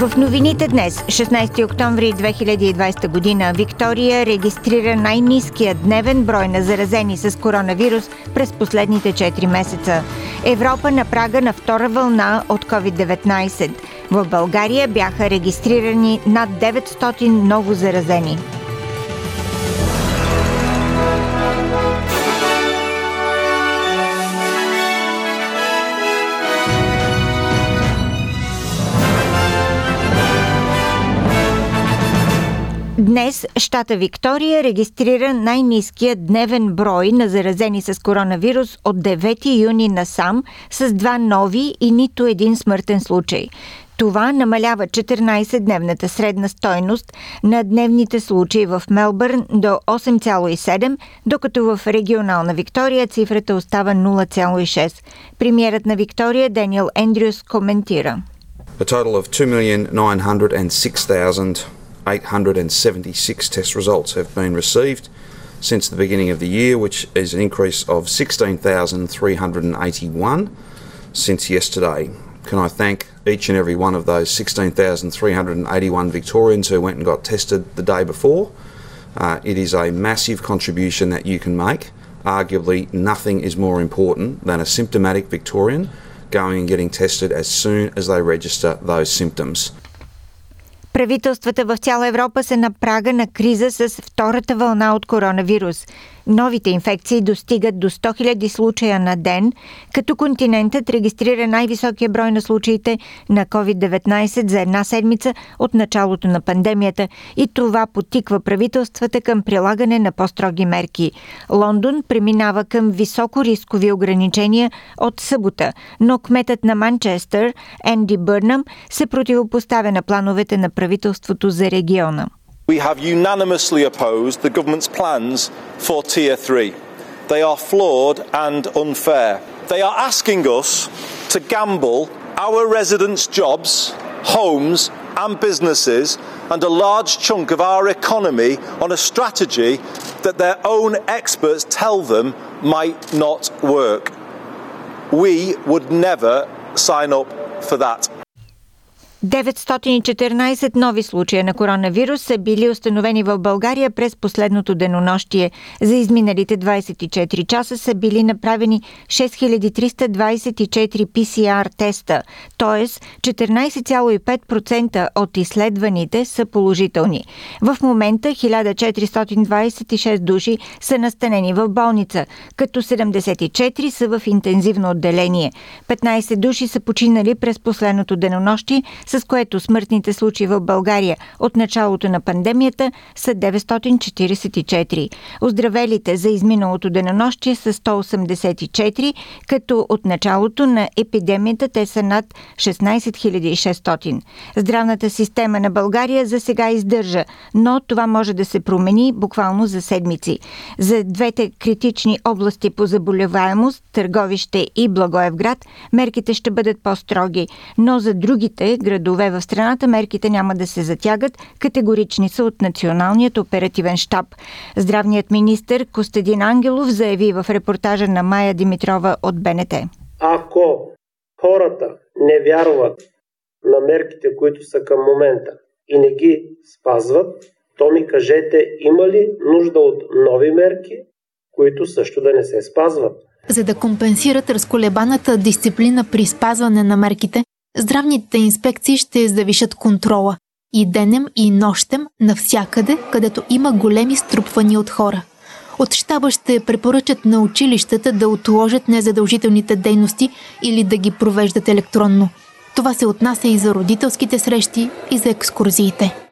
В новините днес, 16 октомври 2020 година, Виктория регистрира най-низкия дневен брой на заразени с коронавирус през последните 4 месеца. Европа на прага на втора вълна от COVID-19. В България бяха регистрирани над 900 ново заразени. Днес щата Виктория регистрира най-низкия дневен брой на заразени с коронавирус от 9 юни насам с два нови и нито един смъртен случай. Това намалява 14-дневната средна стойност на дневните случаи в Мелбърн до 8,7, докато в регионална Виктория цифрата остава 0,6. Премьерът на Виктория Даниел Ендрюс коментира. A total of 2,906,000 876 test results have been received since the beginning of the year, which is an increase of 16,381 since yesterday. Can I thank each and every one of those 16,381 Victorians who went and got tested the day before? Uh, it is a massive contribution that you can make. Arguably, nothing is more important than a symptomatic Victorian going and getting tested as soon as they register those symptoms. Правителствата в цяла Европа са на прага на криза с втората вълна от коронавирус. Новите инфекции достигат до 100 000 случая на ден, като континентът регистрира най-високия брой на случаите на COVID-19 за една седмица от началото на пандемията и това потиква правителствата към прилагане на по-строги мерки. Лондон преминава към високо рискови ограничения от събота, но кметът на Манчестър, Енди Бърнам, се противопоставя на плановете на правителството за региона. We have unanimously opposed the government's plans for Tier 3. They are flawed and unfair. They are asking us to gamble our residents' jobs, homes, and businesses and a large chunk of our economy on a strategy that their own experts tell them might not work. We would never sign up for that. 914 нови случая на коронавирус са били установени в България през последното денонощие. За изминалите 24 часа са били направени 6324 PCR теста, т.е. 14,5% от изследваните са положителни. В момента 1426 души са настанени в болница, като 74 са в интензивно отделение. 15 души са починали през последното денонощие, с което смъртните случаи в България от началото на пандемията са 944. Оздравелите за изминалото денонощие са 184, като от началото на епидемията те са над 16 600. Здравната система на България за сега издържа, но това може да се промени буквално за седмици. За двете критични области по заболеваемост, Търговище и Благоевград, мерките ще бъдат по-строги, но за другите градове градове в страната мерките няма да се затягат, категорични са от Националният оперативен штаб. Здравният министр Костадин Ангелов заяви в репортажа на Майя Димитрова от БНТ. Ако хората не вярват на мерките, които са към момента и не ги спазват, то ми кажете, има ли нужда от нови мерки, които също да не се спазват? За да компенсират разколебаната дисциплина при спазване на мерките, Здравните инспекции ще завишат контрола и денем и нощем навсякъде, където има големи струпвания от хора. От щаба ще препоръчат на училищата да отложат незадължителните дейности или да ги провеждат електронно. Това се отнася и за родителските срещи, и за екскурзиите.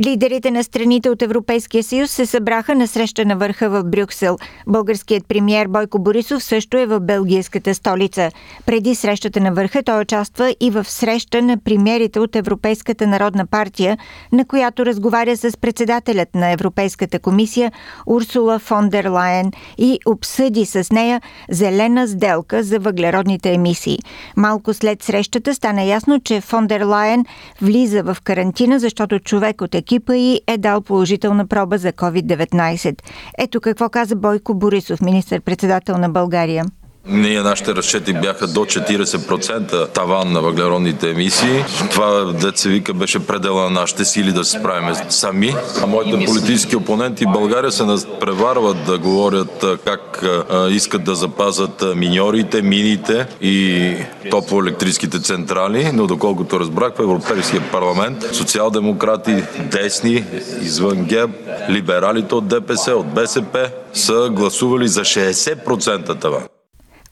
Лидерите на страните от Европейския съюз се събраха на среща на върха в Брюксел. Българският премьер Бойко Борисов също е в белгийската столица. Преди срещата на върха той участва и в среща на премьерите от Европейската народна партия, на която разговаря с председателят на Европейската комисия Урсула фон дер Лайен и обсъди с нея зелена сделка за въглеродните емисии. Малко след срещата стана ясно, че фон дер Лайен влиза в карантина, защото човек от екипа й е дал положителна проба за COVID-19. Ето какво каза Бойко Борисов, министър-председател на България. Ние, нашите разчети бяха до 40% таван на въглеродните емисии. Това, се вика, беше предела на нашите сили да се справим сами. А моите политически опоненти в България се преварват да говорят как искат да запазат миньорите, мините и топлоелектрическите централи, но доколкото разбрах в Европейския парламент, социал-демократи, десни, извън ГЕБ, либералите от ДПС, от БСП са гласували за 60% таван.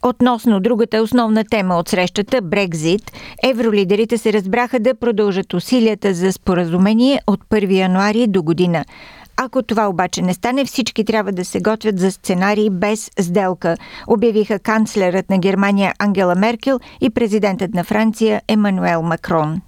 Относно другата основна тема от срещата – Брекзит, евролидерите се разбраха да продължат усилията за споразумение от 1 януари до година. Ако това обаче не стане, всички трябва да се готвят за сценарий без сделка, обявиха канцлерът на Германия Ангела Меркел и президентът на Франция Емануел Макрон.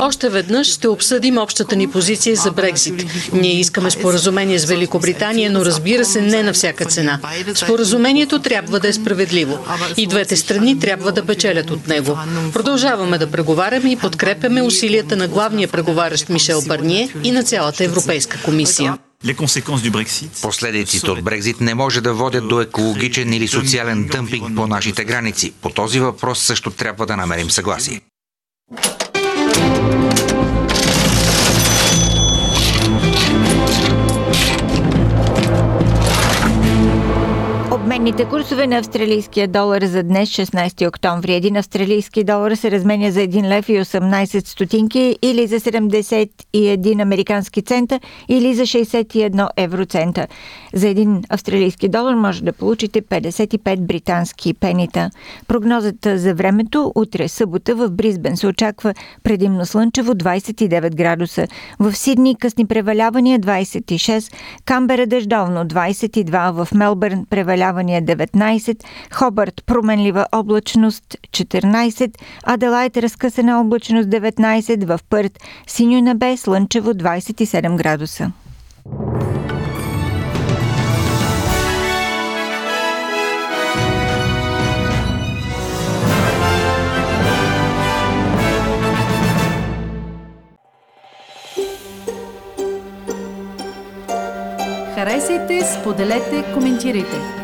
Още веднъж ще обсъдим общата ни позиция за Брекзит. Ние искаме споразумение с Великобритания, но разбира се не на всяка цена. Споразумението трябва да е справедливо. И двете страни трябва да печелят от него. Продължаваме да преговаряме и подкрепяме усилията на главния преговарящ Мишел Барние и на цялата Европейска комисия. Последиците от Брекзит не може да водят до екологичен или социален дъмпинг по нашите граници. По този въпрос също трябва да намерим съгласие. Обменните курсове на австралийския долар за днес, 16 октомври. Един австралийски долар се разменя за 1 лев и 18 стотинки или за 71 американски цента или за 61 евроцента. За един австралийски долар може да получите 55 британски пенита. Прогнозата за времето утре събота в Бризбен се очаква предимно слънчево 29 градуса. В Сидни късни превалявания 26, Камбера дъждовно 22, в Мелбърн превалявания Калифорния 19, Хобърт променлива облачност 14, Аделайт разкъсана облачност 19, в Пърт синьо небе слънчево 27 градуса. Харесайте, споделете, коментирайте.